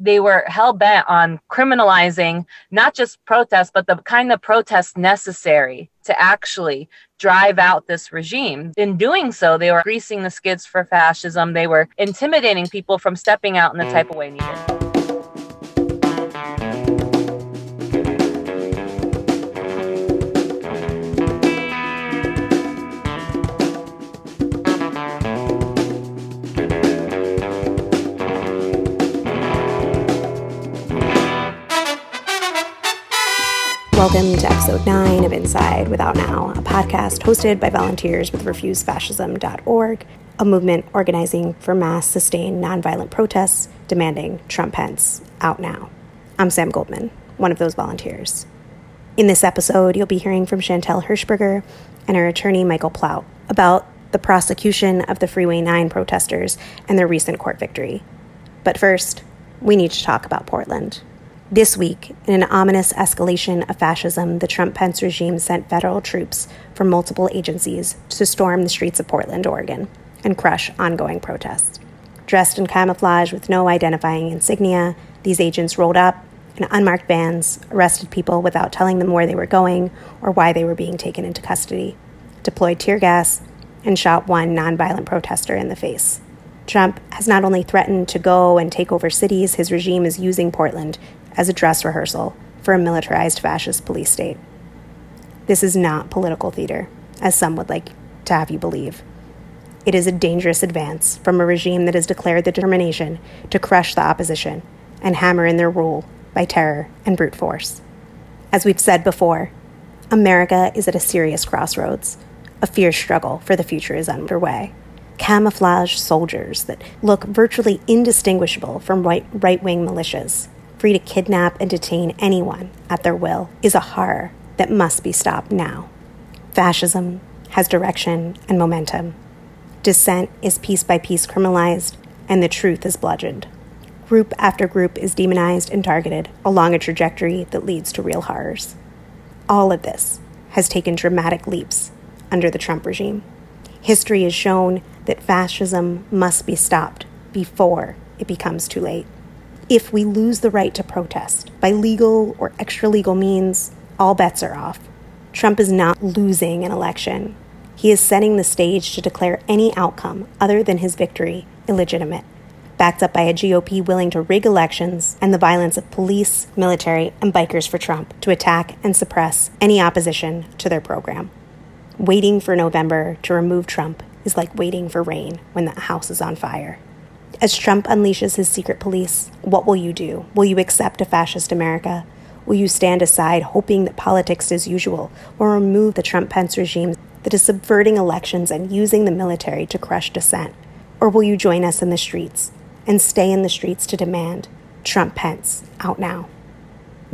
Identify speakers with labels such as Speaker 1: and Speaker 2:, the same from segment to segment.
Speaker 1: they were hell bent on criminalizing not just protests, but the kind of protests necessary to actually drive out this regime. In doing so, they were greasing the skids for fascism. They were intimidating people from stepping out in the type of way needed.
Speaker 2: Welcome to episode 9 of Inside Without Now, a podcast hosted by volunteers with refusefascism.org, a movement organizing for mass sustained nonviolent protests demanding Trump Pence out now. I'm Sam Goldman, one of those volunteers. In this episode, you'll be hearing from Chantel Hirschberger and her attorney Michael Plaut about the prosecution of the Freeway 9 protesters and their recent court victory. But first, we need to talk about Portland. This week, in an ominous escalation of fascism, the Trump Pence regime sent federal troops from multiple agencies to storm the streets of Portland, Oregon, and crush ongoing protests. Dressed in camouflage with no identifying insignia, these agents rolled up in unmarked vans, arrested people without telling them where they were going or why they were being taken into custody, deployed tear gas, and shot one nonviolent protester in the face. Trump has not only threatened to go and take over cities, his regime is using Portland as a dress rehearsal for a militarized fascist police state. This is not political theater, as some would like to have you believe. It is a dangerous advance from a regime that has declared the determination to crush the opposition and hammer in their rule by terror and brute force. As we've said before, America is at a serious crossroads. A fierce struggle for the future is underway. Camouflage soldiers that look virtually indistinguishable from right wing militias free to kidnap and detain anyone at their will, is a horror that must be stopped now. Fascism has direction and momentum. Dissent is piece by piece criminalized, and the truth is bludgeoned. Group after group is demonized and targeted along a trajectory that leads to real horrors. All of this has taken dramatic leaps under the Trump regime. History has shown that fascism must be stopped before it becomes too late if we lose the right to protest by legal or extra legal means, all bets are off. Trump is not losing an election. He is setting the stage to declare any outcome other than his victory illegitimate, backed up by a GOP willing to rig elections and the violence of police, military, and bikers for Trump to attack and suppress any opposition to their program. Waiting for November to remove Trump is like waiting for rain when the house is on fire. As Trump unleashes his secret police, what will you do? Will you accept a fascist America? Will you stand aside hoping that politics as usual will remove the Trump Pence regime that is subverting elections and using the military to crush dissent? Or will you join us in the streets and stay in the streets to demand Trump Pence out now?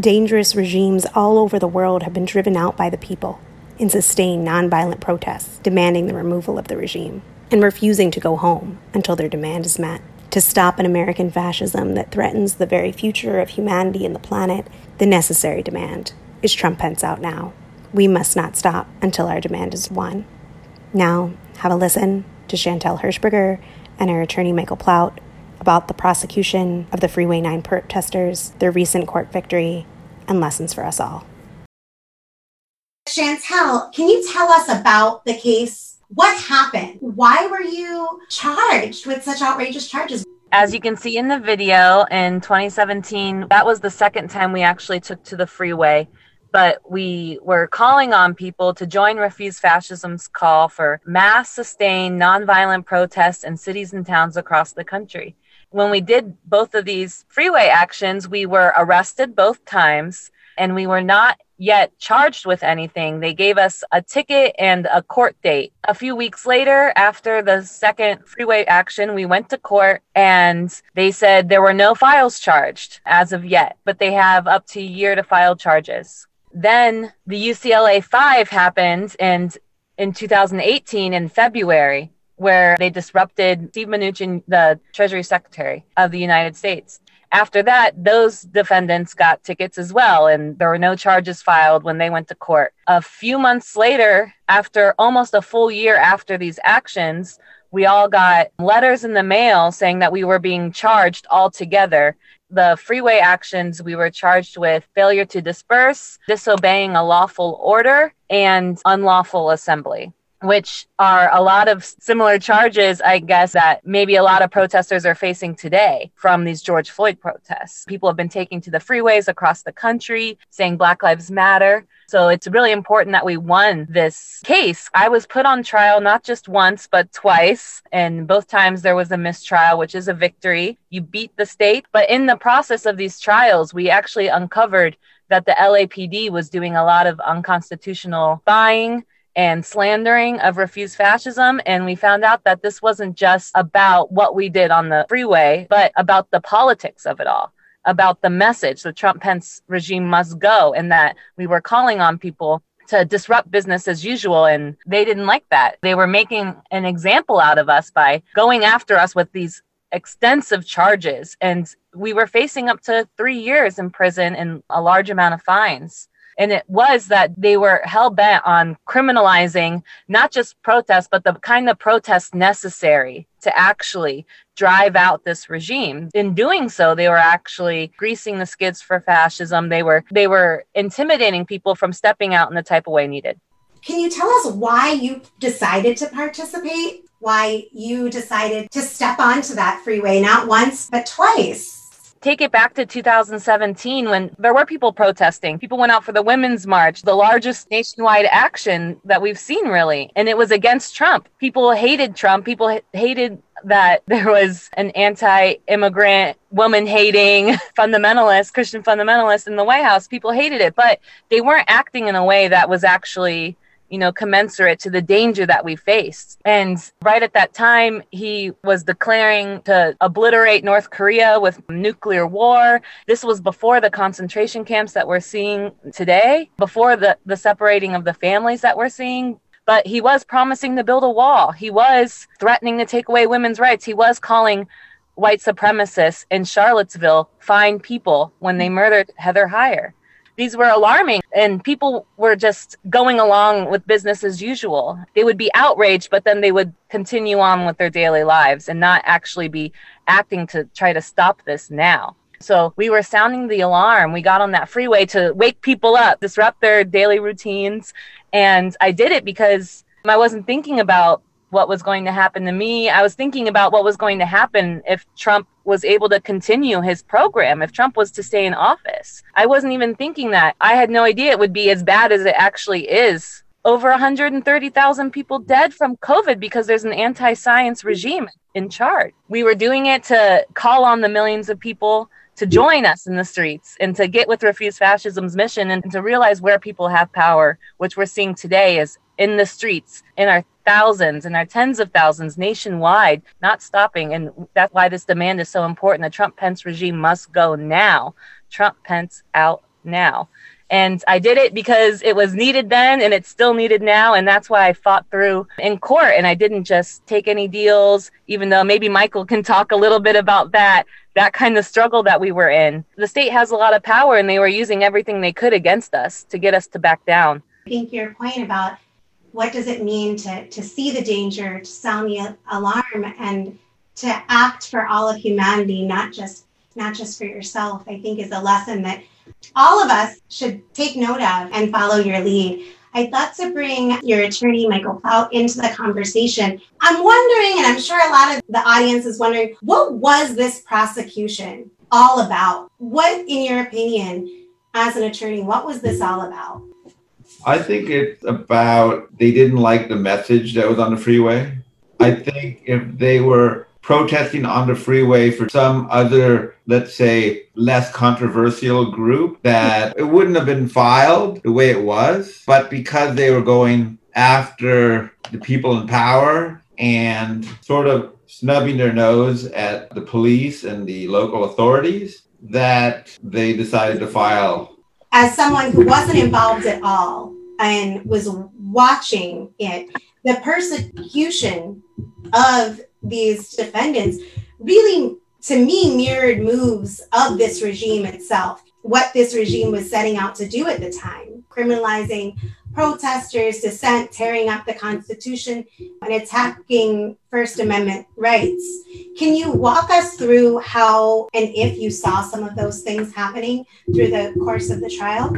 Speaker 2: Dangerous regimes all over the world have been driven out by the people in sustained nonviolent protests demanding the removal of the regime and refusing to go home until their demand is met to stop an American fascism that threatens the very future of humanity and the planet, the necessary demand is Trump Pence out now. We must not stop until our demand is won. Now, have a listen to Chantel Hirschberger and her attorney Michael Plaut about the prosecution of the Freeway 9 protesters, their recent court victory, and lessons for us all.
Speaker 3: Chantel, can you tell us about the case what happened? Why were you charged with such outrageous charges?
Speaker 1: As you can see in the video in 2017, that was the second time we actually took to the freeway. But we were calling on people to join Refuse Fascism's call for mass sustained nonviolent protests in cities and towns across the country. When we did both of these freeway actions, we were arrested both times and we were not yet charged with anything. They gave us a ticket and a court date. A few weeks later, after the second freeway action, we went to court and they said there were no files charged as of yet, but they have up to a year to file charges. Then the UCLA 5 happened and in 2018 in February where they disrupted Steve Mnuchin, the Treasury Secretary of the United States after that, those defendants got tickets as well, and there were no charges filed when they went to court. A few months later, after almost a full year after these actions, we all got letters in the mail saying that we were being charged all together the freeway actions, we were charged with failure to disperse, disobeying a lawful order, and unlawful assembly which are a lot of similar charges, I guess, that maybe a lot of protesters are facing today from these George Floyd protests. People have been taking to the freeways across the country saying Black Lives Matter. So it's really important that we won this case. I was put on trial not just once, but twice. And both times there was a mistrial, which is a victory. You beat the state. But in the process of these trials, we actually uncovered that the LAPD was doing a lot of unconstitutional buying and slandering of refuse fascism. And we found out that this wasn't just about what we did on the freeway, but about the politics of it all, about the message the Trump Pence regime must go, and that we were calling on people to disrupt business as usual. And they didn't like that. They were making an example out of us by going after us with these extensive charges. And we were facing up to three years in prison and a large amount of fines. And it was that they were hell bent on criminalizing not just protests, but the kind of protests necessary to actually drive out this regime. In doing so, they were actually greasing the skids for fascism. They were they were intimidating people from stepping out in the type of way needed.
Speaker 3: Can you tell us why you decided to participate? Why you decided to step onto that freeway not once but twice?
Speaker 1: Take it back to 2017 when there were people protesting. People went out for the Women's March, the largest nationwide action that we've seen, really. And it was against Trump. People hated Trump. People hated that there was an anti immigrant, woman hating fundamentalist, Christian fundamentalist in the White House. People hated it, but they weren't acting in a way that was actually you know, commensurate to the danger that we faced. And right at that time, he was declaring to obliterate North Korea with nuclear war. This was before the concentration camps that we're seeing today, before the, the separating of the families that we're seeing. But he was promising to build a wall. He was threatening to take away women's rights. He was calling white supremacists in Charlottesville fine people when they murdered Heather Heyer these were alarming and people were just going along with business as usual. They would be outraged but then they would continue on with their daily lives and not actually be acting to try to stop this now. So we were sounding the alarm. We got on that freeway to wake people up disrupt their daily routines and i did it because i wasn't thinking about what was going to happen to me. I was thinking about what was going to happen if Trump was able to continue his program, if Trump was to stay in office. I wasn't even thinking that. I had no idea it would be as bad as it actually is. Over 130,000 people dead from COVID because there's an anti science regime in charge. We were doing it to call on the millions of people to join us in the streets and to get with Refuse Fascism's mission and to realize where people have power, which we're seeing today is in the streets, in our thousands and our tens of thousands nationwide, not stopping. And that's why this demand is so important. The Trump Pence regime must go now. Trump Pence out now. And I did it because it was needed then and it's still needed now. And that's why I fought through in court. And I didn't just take any deals, even though maybe Michael can talk a little bit about that, that kind of struggle that we were in. The state has a lot of power and they were using everything they could against us to get us to back down.
Speaker 3: I think your point about what does it mean to, to see the danger, to sound the alarm, and to act for all of humanity, not just not just for yourself, I think is a lesson that all of us should take note of and follow your lead. I'd love to bring your attorney, Michael Plaut, into the conversation. I'm wondering, and I'm sure a lot of the audience is wondering, what was this prosecution all about? What, in your opinion, as an attorney, what was this all about?
Speaker 4: I think it's about they didn't like the message that was on the freeway. I think if they were protesting on the freeway for some other, let's say, less controversial group, that it wouldn't have been filed the way it was. But because they were going after the people in power and sort of snubbing their nose at the police and the local authorities, that they decided to file.
Speaker 3: As someone who wasn't involved at all, and was watching it, the persecution of these defendants really, to me, mirrored moves of this regime itself, what this regime was setting out to do at the time, criminalizing protesters, dissent, tearing up the Constitution, and attacking First Amendment rights. Can you walk us through how and if you saw some of those things happening through the course of the trial?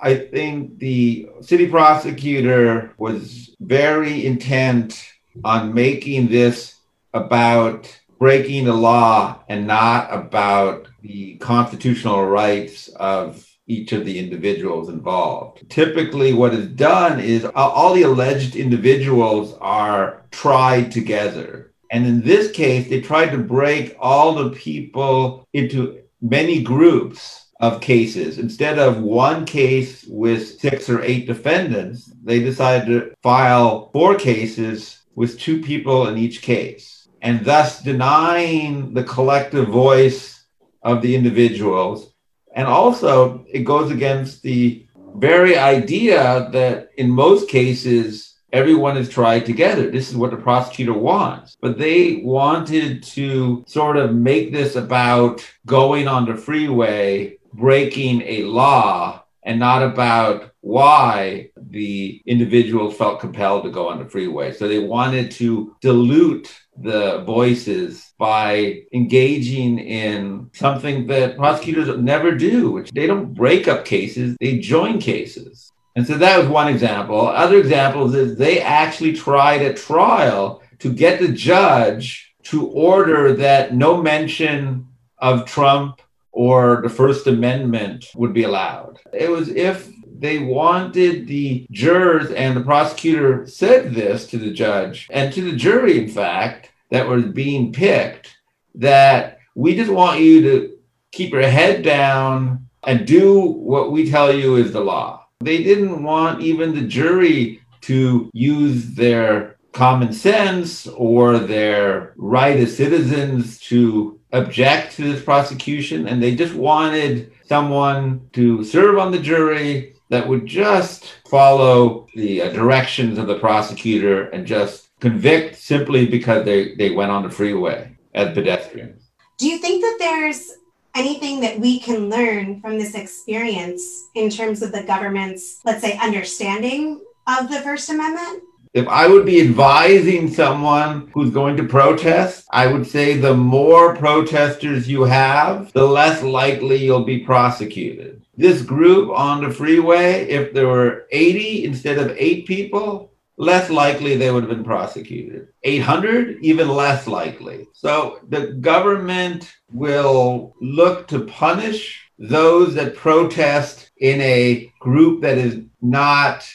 Speaker 4: I think the city prosecutor was very intent on making this about breaking the law and not about the constitutional rights of each of the individuals involved. Typically, what is done is all the alleged individuals are tried together. And in this case, they tried to break all the people into many groups of cases. Instead of one case with six or eight defendants, they decided to file four cases with two people in each case, and thus denying the collective voice of the individuals and also, it goes against the very idea that in most cases, everyone is tried together. This is what the prosecutor wants. But they wanted to sort of make this about going on the freeway, breaking a law, and not about why the individuals felt compelled to go on the freeway. So they wanted to dilute the voices by engaging in something that prosecutors never do, which they don't break up cases, they join cases. And so that was one example. Other examples is they actually tried at trial to get the judge to order that no mention of Trump or the First Amendment would be allowed. It was if they wanted the jurors, and the prosecutor said this to the judge and to the jury, in fact, that was being picked, that we just want you to keep your head down and do what we tell you is the law. They didn't want even the jury to use their common sense or their right as citizens to object to this prosecution. And they just wanted someone to serve on the jury that would just follow the uh, directions of the prosecutor and just convict simply because they, they went on the freeway as pedestrians.
Speaker 3: Do you think that there's anything that we can learn from this experience in terms of the government's, let's say, understanding of the First Amendment?
Speaker 4: If I would be advising someone who's going to protest, I would say the more protesters you have, the less likely you'll be prosecuted. This group on the freeway, if there were 80 instead of eight people, less likely they would have been prosecuted. 800, even less likely. So the government will look to punish those that protest in a group that is not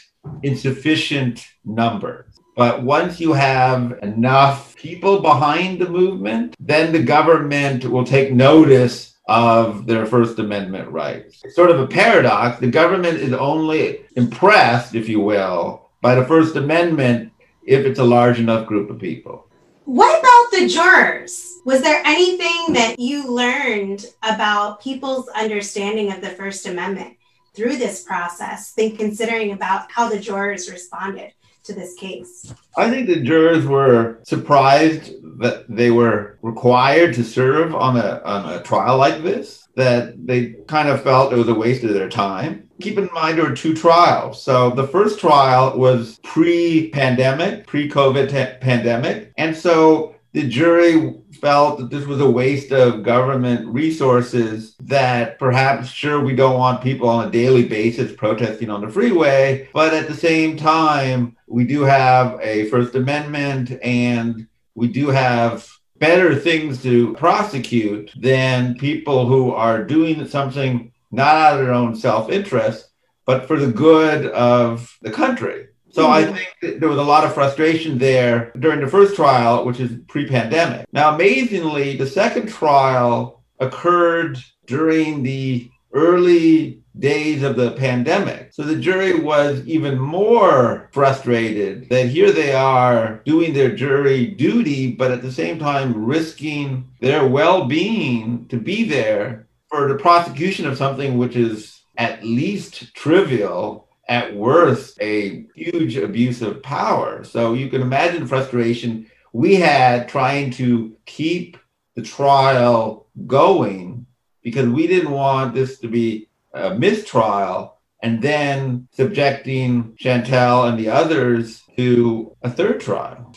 Speaker 4: insufficient numbers. But once you have enough people behind the movement, then the government will take notice of their First Amendment rights. It's sort of a paradox. The government is only impressed, if you will, by the First Amendment if it's a large enough group of people.
Speaker 3: What about the jurors? Was there anything that you learned about people's understanding of the First Amendment? Through this process, think considering about how the jurors responded to this case?
Speaker 4: I think the jurors were surprised that they were required to serve on a, on a trial like this, that they kind of felt it was a waste of their time. Keep in mind there were two trials. So the first trial was pre pandemic, pre COVID pandemic. And so the jury felt that this was a waste of government resources that perhaps sure we don't want people on a daily basis protesting on the freeway but at the same time we do have a first amendment and we do have better things to prosecute than people who are doing something not out of their own self-interest but for the good of the country so I think there was a lot of frustration there during the first trial, which is pre pandemic. Now, amazingly, the second trial occurred during the early days of the pandemic. So the jury was even more frustrated that here they are doing their jury duty, but at the same time risking their well being to be there for the prosecution of something which is at least trivial at worst a huge abuse of power. So you can imagine the frustration we had trying to keep the trial going because we didn't want this to be a mistrial and then subjecting Chantel and the others to a third trial.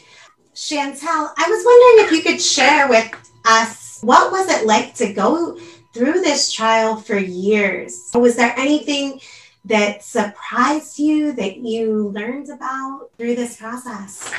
Speaker 3: Chantel, I was wondering if you could share with us what was it like to go through this trial for years? Was there anything that surprised you that you learned about through this process?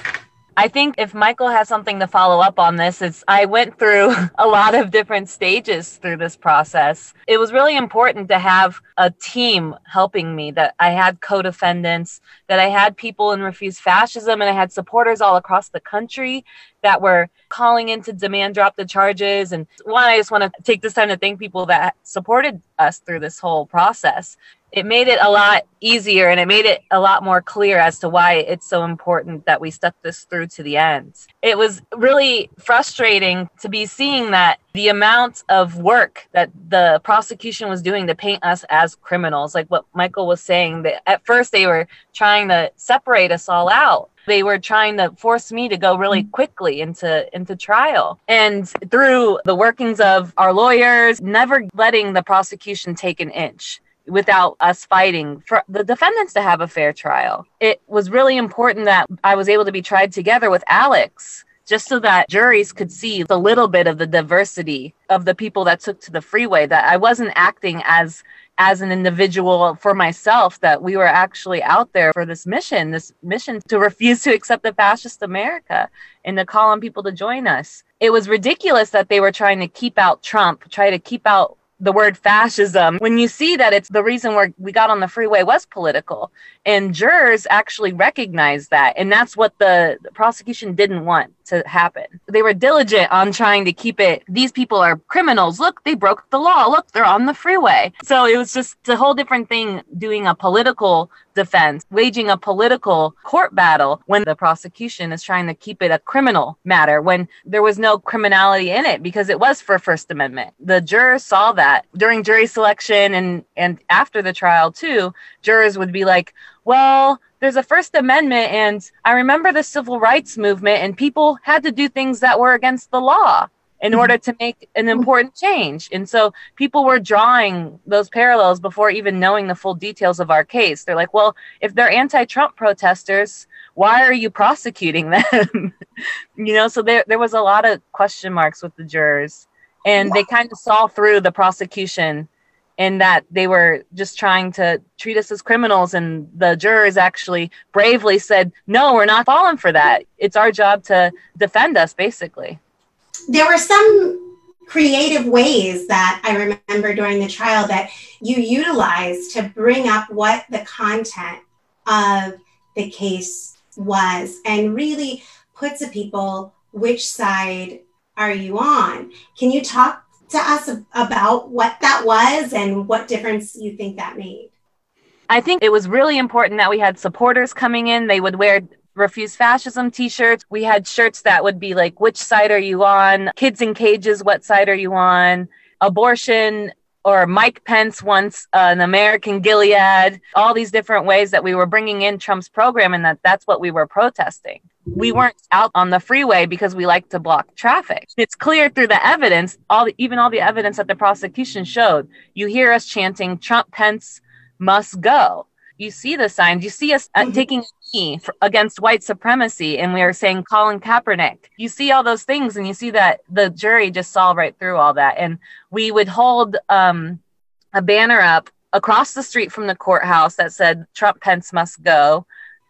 Speaker 1: I think if Michael has something to follow up on this, it's I went through a lot of different stages through this process. It was really important to have a team helping me, that I had co defendants, that I had people in Refuse Fascism, and I had supporters all across the country that were calling in to demand drop the charges. And one, I just want to take this time to thank people that supported us through this whole process it made it a lot easier and it made it a lot more clear as to why it's so important that we stuck this through to the end. It was really frustrating to be seeing that the amount of work that the prosecution was doing to paint us as criminals, like what Michael was saying, that at first they were trying to separate us all out. They were trying to force me to go really quickly into into trial. And through the workings of our lawyers never letting the prosecution take an inch without us fighting for the defendants to have a fair trial. It was really important that I was able to be tried together with Alex just so that juries could see a little bit of the diversity of the people that took to the freeway that I wasn't acting as as an individual for myself that we were actually out there for this mission this mission to refuse to accept the fascist America and to call on people to join us it was ridiculous that they were trying to keep out Trump try to keep out the word fascism when you see that it's the reason where we got on the freeway was political. And jurors actually recognize that. And that's what the, the, prosecution didn't want to happen. They were diligent on trying to keep it these people are criminals. Look they broke the law. Look they're on the freeway. So it was just a whole different thing doing a political defense, waging a political court battle when the prosecution is trying to keep it a criminal matter when there was no criminality in it because it was for First Amendment. The jurors saw that during jury selection and, and after the trial, too. Jurors would be like, well, there's a First Amendment, and I remember the civil rights movement, and people had to do things that were against the law in mm-hmm. order to make an important change. And so people were drawing those parallels before even knowing the full details of our case. They're like, well, if they're anti Trump protesters, why are you prosecuting them? you know, so there, there was a lot of question marks with the jurors. And they kind of saw through the prosecution in that they were just trying to treat us as criminals. And the jurors actually bravely said, no, we're not falling for that. It's our job to defend us, basically
Speaker 3: there were some creative ways that I remember during the trial that you utilized to bring up what the content of the case was and really put to people which side are you on. Can you talk to us about what that was and what difference you think that made?
Speaker 1: I think it was really important that we had supporters coming in. They would wear refuse fascism t-shirts we had shirts that would be like which side are you on kids in cages what side are you on abortion or mike pence wants uh, an american gilead all these different ways that we were bringing in trump's program and that that's what we were protesting we weren't out on the freeway because we like to block traffic. It's clear through the evidence, all the, even all the evidence that the prosecution showed. You hear us chanting, "Trump Pence must go." you see the signs. You see us uh, taking against white supremacy, and we are saying Colin Kaepernick. You see all those things, and you see that the jury just saw right through all that. And we would hold um, a banner up across the street from the courthouse that said Trump Pence must go.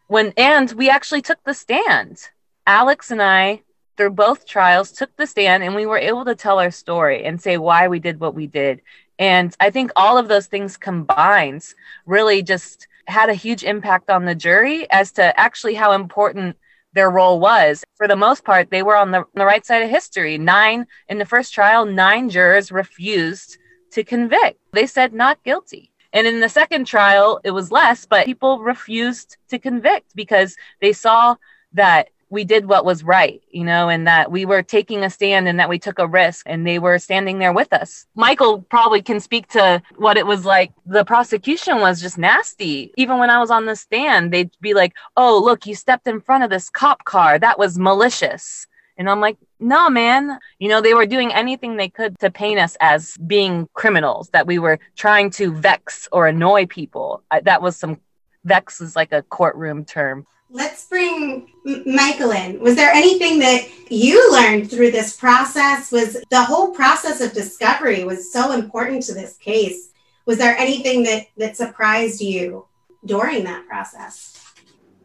Speaker 1: When and we actually took the stand. Alex and I, through both trials, took the stand, and we were able to tell our story and say why we did what we did. And I think all of those things combined really just had a huge impact on the jury as to actually how important their role was. For the most part, they were on the, the right side of history. Nine in the first trial, nine jurors refused to convict. They said not guilty. And in the second trial, it was less, but people refused to convict because they saw that we did what was right, you know, and that we were taking a stand and that we took a risk and they were standing there with us. Michael probably can speak to what it was like. The prosecution was just nasty. Even when I was on the stand, they'd be like, oh, look, you stepped in front of this cop car. That was malicious. And I'm like, no, man. You know, they were doing anything they could to paint us as being criminals, that we were trying to vex or annoy people. That was some, vex is like a courtroom term.
Speaker 3: Let's bring Michael in. Was there anything that you learned through this process? Was the whole process of discovery was so important to this case? Was there anything that that surprised you during that process?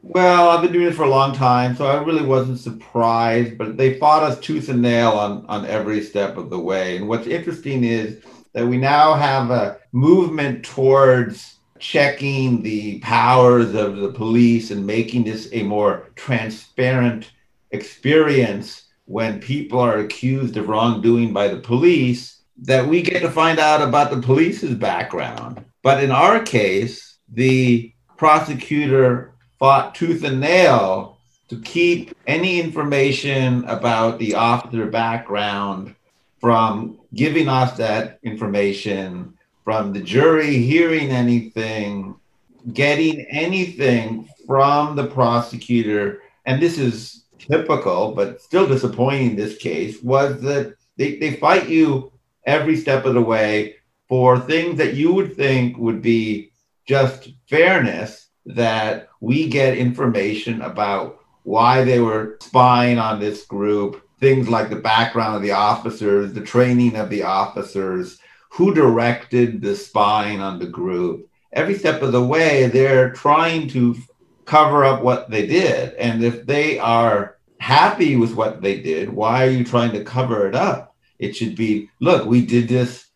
Speaker 4: Well, I've been doing this for a long time, so I really wasn't surprised. But they fought us tooth and nail on on every step of the way. And what's interesting is that we now have a movement towards checking the powers of the police and making this a more transparent experience when people are accused of wrongdoing by the police that we get to find out about the police's background. But in our case, the prosecutor fought tooth and nail to keep any information about the officer background from giving us that information from the jury hearing anything, getting anything from the prosecutor, and this is typical, but still disappointing in this case, was that they, they fight you every step of the way for things that you would think would be just fairness that we get information about why they were spying on this group, things like the background of the officers, the training of the officers, who directed the spying on the group. Every step of the way, they're trying to cover up what they did. And if they are happy with what they did, why are you trying to cover it up? It should be look, we did this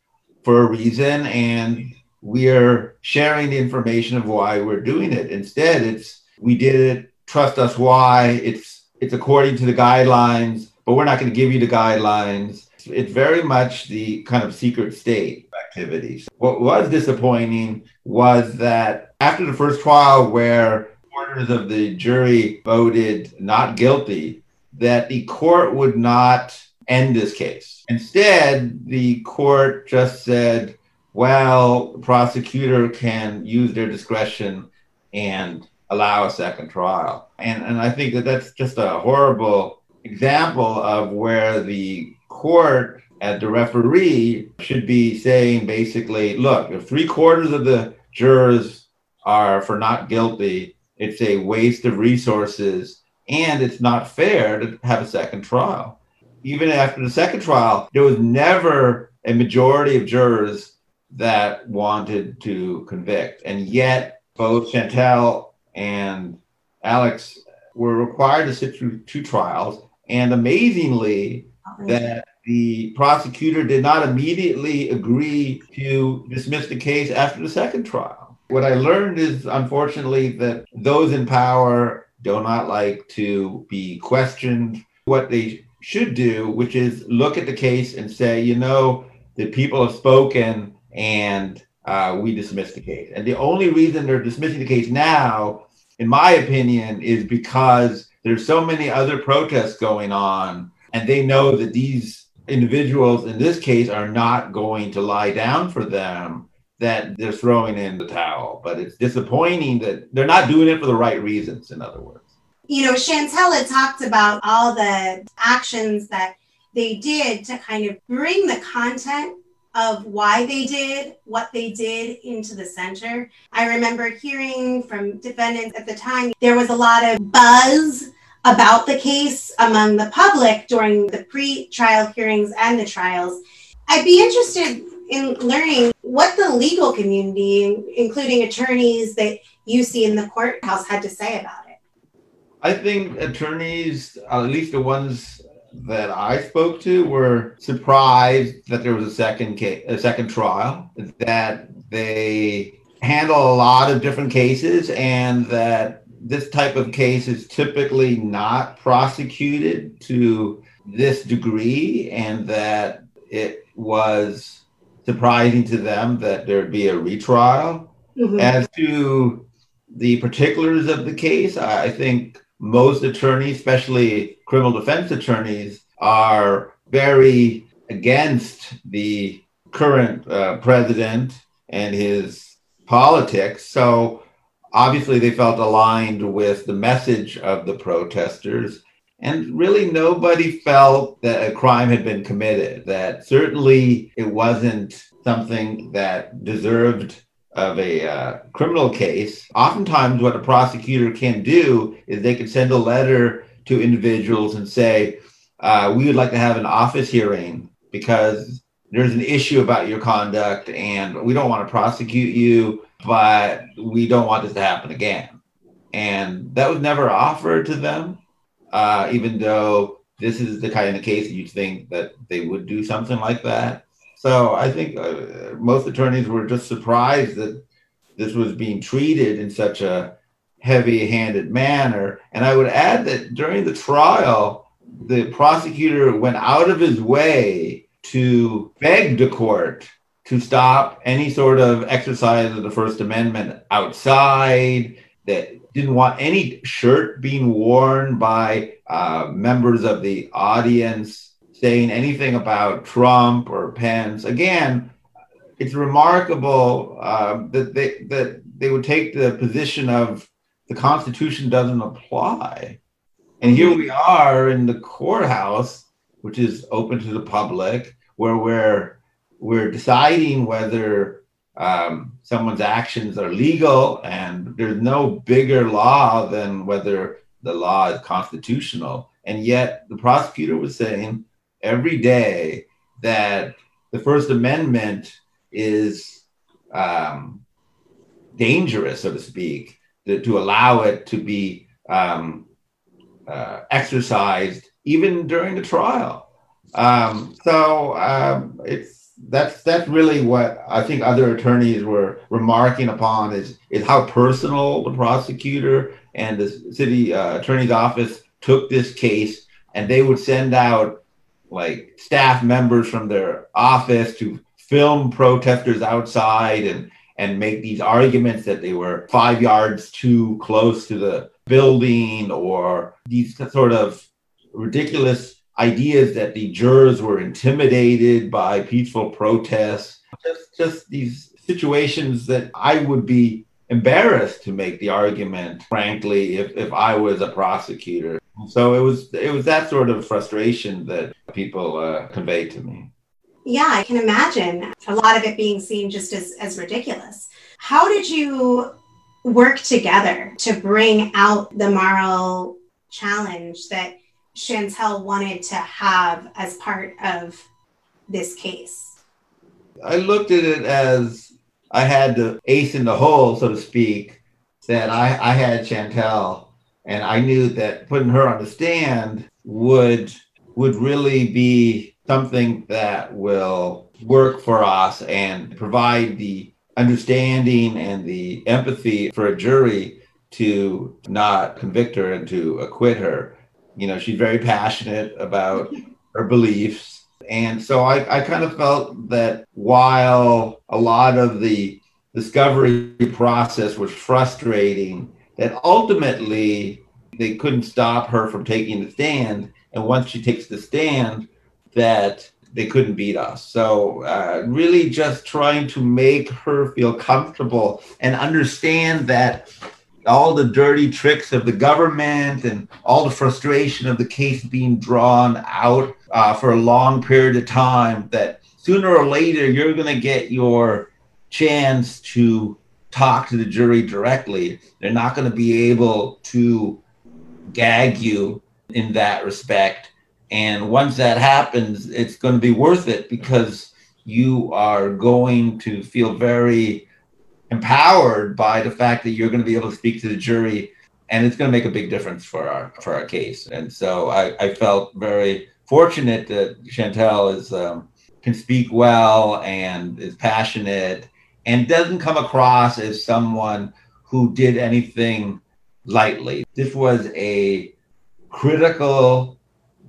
Speaker 4: for a reason and we're sharing the information of why we're doing it. Instead, it's we did it, trust us why, it's it's according to the guidelines, but we're not going to give you the guidelines it's very much the kind of secret state activities. What was disappointing was that after the first trial, where quarters of the jury voted not guilty, that the court would not end this case. Instead, the court just said, well, the prosecutor can use their discretion and allow a second trial. And, and I think that that's just a horrible example of where the court at the referee should be saying basically, look, if three quarters of the jurors are for not guilty, it's a waste of resources and it's not fair to have a second trial. Even after the second trial, there was never a majority of jurors that wanted to convict. And yet, both Chantel and Alex were required to sit through two trials. And amazingly, that the prosecutor did not immediately agree to dismiss the case after the second trial. What I learned is, unfortunately, that those in power do not like to be questioned. What they should do, which is look at the case and say, you know, the people have spoken and uh, we dismiss the case. And the only reason they're dismissing the case now, in my opinion, is because there's so many other protests going on and they know that these individuals in this case are not going to lie down for them that they're throwing in the towel but it's disappointing that they're not doing it for the right reasons in other words
Speaker 3: you know chantella talked about all the actions that they did to kind of bring the content of why they did what they did into the center. I remember hearing from defendants at the time, there was a lot of buzz about the case among the public during the pre trial hearings and the trials. I'd be interested in learning what the legal community, including attorneys that you see in the courthouse, had to say about it.
Speaker 4: I think attorneys, at least the ones that I spoke to, were surprised that there was a second case, a second trial, that they handle a lot of different cases, and that this type of case is typically not prosecuted to this degree, and that it was surprising to them that there'd be a retrial. Mm-hmm. As to the particulars of the case, I think most attorneys, especially criminal defense attorneys, are very against the current uh, president and his politics. So obviously they felt aligned with the message of the protesters And really, nobody felt that a crime had been committed, that certainly it wasn't something that deserved of a uh, criminal case. Oftentimes, what a prosecutor can do is they can send a letter to individuals and say, uh, We would like to have an office hearing because there's an issue about your conduct and we don't want to prosecute you, but we don't want this to happen again. And that was never offered to them uh, even though this is the kind of case you'd think that they would do something like that. So I think uh, most attorneys were just surprised that this was being treated in such a heavy handed manner. And I would add that during the trial, the prosecutor went out of his way to beg the court to stop any sort of exercise of the First Amendment outside, that didn't want any shirt being worn by uh, members of the audience saying anything about Trump or Pence. Again, it's remarkable uh, that they that they would take the position of the Constitution doesn't apply, and here we are in the courthouse, which is open to the public, where we're we're deciding whether um, someone's actions are legal, and there's no bigger law than whether the law is constitutional. And yet, the prosecutor was saying every day that the First Amendment is um, dangerous, so to speak, to, to, allow it to be um, uh, exercised even during the trial. Um, so um, it's that's that's really what I think other attorneys were remarking upon is is how personal the prosecutor and the city uh, attorney's office took this case, and they would send out like staff members from their office to film protesters outside and and make these arguments that they were five yards too close to the building or these sort of ridiculous ideas that the jurors were intimidated by peaceful protests, just, just these situations that I would be embarrassed to make the argument, frankly, if, if I was a prosecutor. So it was it was that sort of frustration that people uh, conveyed to me.
Speaker 3: Yeah, I can imagine a lot of it being seen just as, as ridiculous. How did you work together to bring out the moral challenge that Chantel wanted to have as part of this case?
Speaker 4: I looked at it as I had the ace in the hole, so to speak, that I, I had Chantel, and I knew that putting her on the stand would would really be something that will work for us and provide the understanding and the empathy for a jury to not convict her and to acquit her you know, she's very passionate about her beliefs. And so I, I kind of felt that while a lot of the discovery process was frustrating, that ultimately they couldn't stop her from taking the stand. And once she takes the stand, that they couldn't beat us. So, uh, really just trying to make her feel comfortable and understand that all the dirty tricks of the government and all the frustration of the case being drawn out uh, for a long period of time that sooner or later you're going to get your chance to talk to the jury directly. They're not going to be able to gag you in that respect. And once that happens it's going to be worth it because you are going to feel very empowered by the fact that you're going to be able to speak to the jury and it's going to make a big difference for our for our case. And so i, I felt very fortunate that chantel is um, can speak well and is passionate and doesn't come across as someone who did anything lightly. This was a critical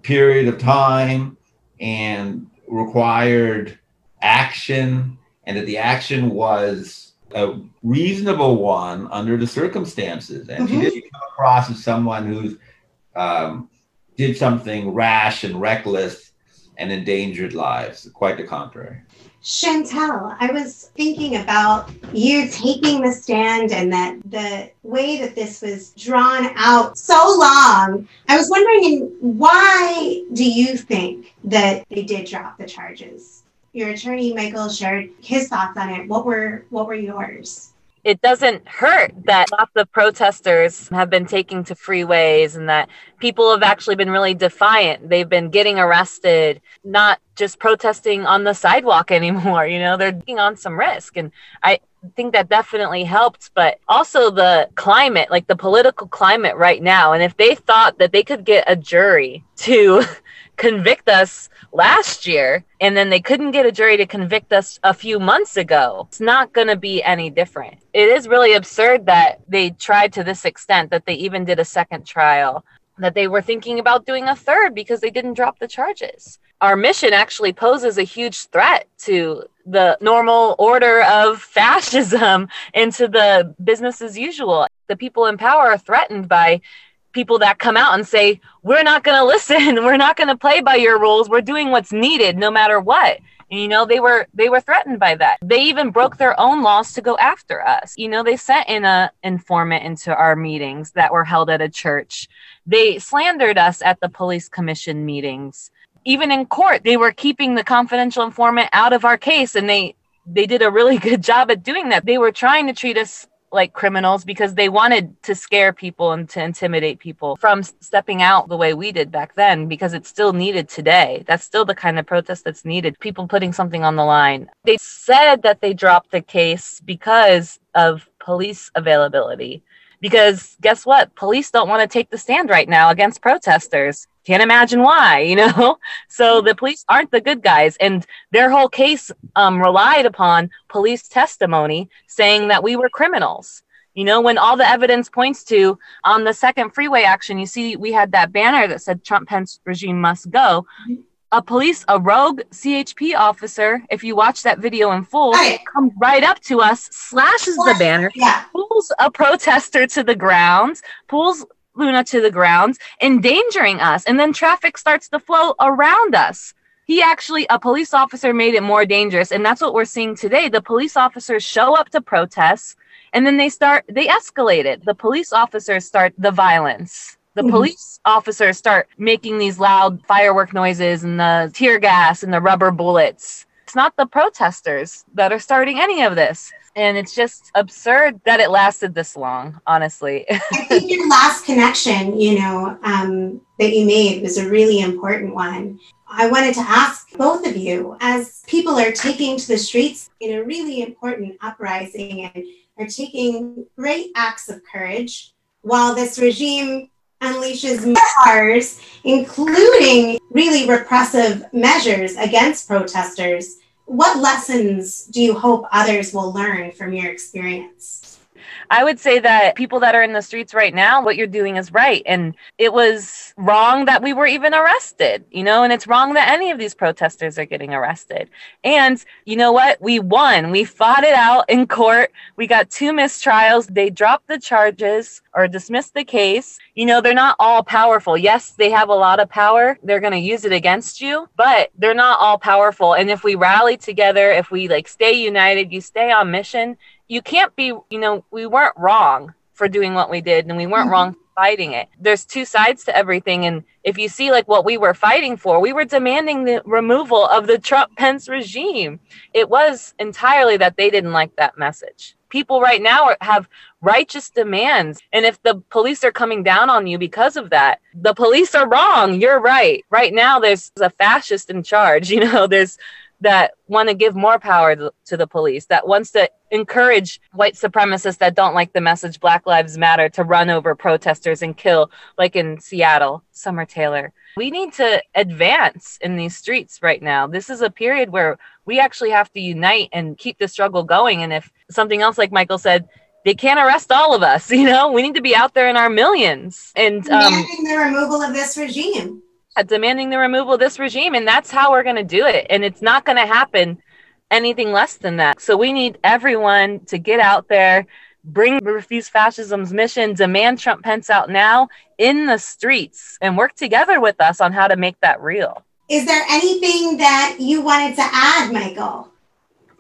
Speaker 4: period of time and required action and that the action was a reasonable one under the circumstances. And mm-hmm. she didn't come across as someone who um, did something rash and reckless and endangered lives. Quite the contrary.
Speaker 3: Chantel, I was thinking about you taking the stand and that the way that this was drawn out so long. I was wondering why do you think that they did drop the charges? Your attorney Michael shared his thoughts on it. What were what were yours?
Speaker 1: it doesn't hurt that lots of protesters have been taking to freeways and that people have actually been really defiant. They've been getting arrested, not just protesting on the sidewalk anymore. You know, they're taking on some risk. And I think that definitely helped, but also the climate, like the political climate right now. And if they thought that they could get a jury to convict us last year and then they couldn't get a jury to convict us a few months ago. It's not going to be any different. It is really absurd that they tried to this extent that they even did a second trial, that they were thinking about doing a third because they didn't drop the charges. Our mission actually poses a huge threat to the normal order of fascism and to the business as usual. The people in power are threatened by people that come out and say, we're not going to listen. We're not going to play by your rules. We're doing what's needed no matter what. And, you know, they were they were threatened by that. They even broke their own laws to go after us. You know, they sent in a informant into our meetings that were held at a church. They slandered us at the police commission meetings. Even in court, they were keeping the confidential informant out of our case and they they did a really good job at doing that. They were trying to treat us like criminals because they wanted to scare people and to intimidate people from stepping out the way we did back then because it's still needed today. That's still the kind of protest that's needed. People putting something on the line. They said that they dropped the case because of police availability. Because guess what? Police don't want to take the stand right now against protesters can't imagine why, you know? So the police aren't the good guys. And their whole case um, relied upon police testimony saying that we were criminals. You know, when all the evidence points to on the second freeway action, you see, we had that banner that said Trump Pence regime must go. A police, a rogue CHP officer, if you watch that video in full, right. comes right up to us, slashes the banner, yeah. pulls a protester to the ground, pulls Luna to the ground, endangering us. And then traffic starts to flow around us. He actually, a police officer made it more dangerous. And that's what we're seeing today. The police officers show up to protests and then they start, they escalate it. The police officers start the violence. The mm-hmm. police officers start making these loud firework noises and the tear gas and the rubber bullets. It's not the protesters that are starting any of this and it's just absurd that it lasted this long honestly.
Speaker 3: I think your last connection you know um, that you made was a really important one. I wanted to ask both of you as people are taking to the streets in a really important uprising and are taking great acts of courage while this regime unleashes measures including really repressive measures against protesters what lessons do you hope others will learn from your experience?
Speaker 1: I would say that people that are in the streets right now, what you're doing is right. And it was wrong that we were even arrested, you know, and it's wrong that any of these protesters are getting arrested. And you know what? We won. We fought it out in court. We got two mistrials. They dropped the charges or dismissed the case. You know, they're not all powerful. Yes, they have a lot of power. They're going to use it against you, but they're not all powerful. And if we rally together, if we like stay united, you stay on mission, you can't be, you know, we weren't wrong for doing what we did and we weren't mm-hmm. wrong fighting it. There's two sides to everything. And if you see like what we were fighting for, we were demanding the removal of the Trump Pence regime. It was entirely that they didn't like that message. People right now have righteous demands. And if the police are coming down on you because of that, the police are wrong. You're right. Right now, there's a fascist in charge. You know, there's that want to give more power to the police, that wants to encourage white supremacists that don't like the message Black Lives Matter to run over protesters and kill, like in Seattle, Summer Taylor. We need to advance in these streets right now. This is a period where we actually have to unite and keep the struggle going. And if something else, like Michael said, they can't arrest all of us, you know, we need to be out there in our millions. And
Speaker 3: um, the removal of this regime
Speaker 1: demanding the removal of this regime. And that's how we're going to do it. And it's not going to happen anything less than that. So we need everyone to get out there, bring Refuse Fascism's mission, demand Trump Pence out now in the streets, and work together with us on how to make that real.
Speaker 3: Is there anything that you wanted to add, Michael?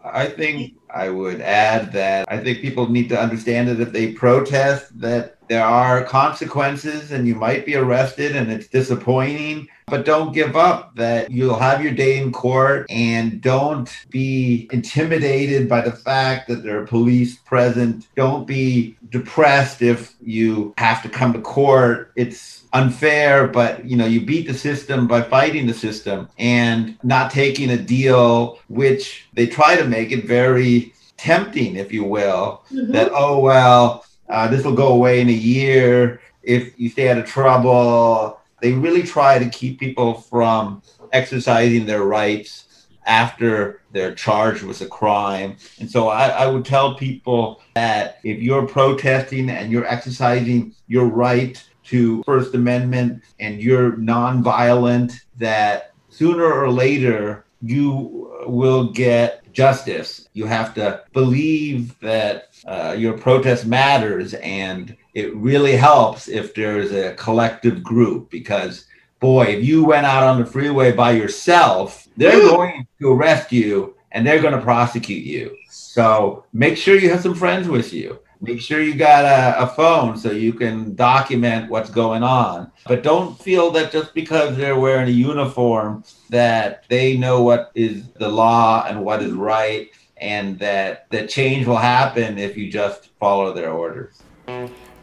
Speaker 4: I think I would add that I think people need to understand that if they protest, that there are consequences and you might be arrested and it's disappointing, but don't give up that you'll have your day in court and don't be intimidated by the fact that there are police present. Don't be depressed if you have to come to court. It's unfair, but you know, you beat the system by fighting the system and not taking a deal which they try to make it very tempting, if you will, mm-hmm. that oh well, uh, this will go away in a year if you stay out of trouble. They really try to keep people from exercising their rights after they're charged with a crime. And so I, I would tell people that if you're protesting and you're exercising your right to First Amendment and you're nonviolent, that sooner or later you will get justice. You have to believe that uh, your protest matters, and it really helps if there's a collective group because. Boy, if you went out on the freeway by yourself, they're going to arrest you and they're going to prosecute you. So make sure you have some friends with you. Make sure you got a, a, phone so you can document what's going on. But don't feel that just because they're wearing a uniform that they know what is the law and what is right and that the change will happen if you just follow their orders.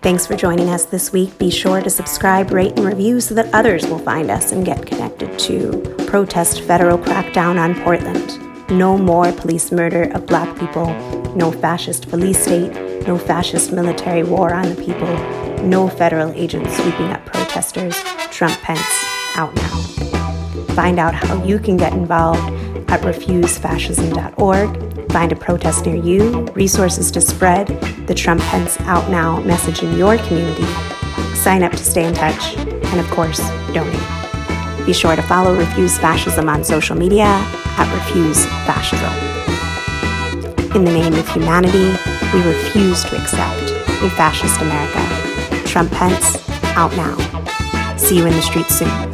Speaker 2: Thanks for joining us this week. Be sure to subscribe, rate, and review so that others will find us and get connected to protest federal crackdown on Portland. No more police murder of black people, no fascist police state, no fascist military war on the people, no federal agents sweeping up protesters. Trump Pence out now. Find out how you can get involved at refusefascism.org. Find a protest near you, resources to spread the Trump Pence out now message in your community. Sign up to stay in touch, and of course, donate. Be sure to follow Refuse Fascism on social media at Refuse Fascism. In the name of humanity, we refuse to accept a fascist America. Trump Pence, out now. See you in the streets soon.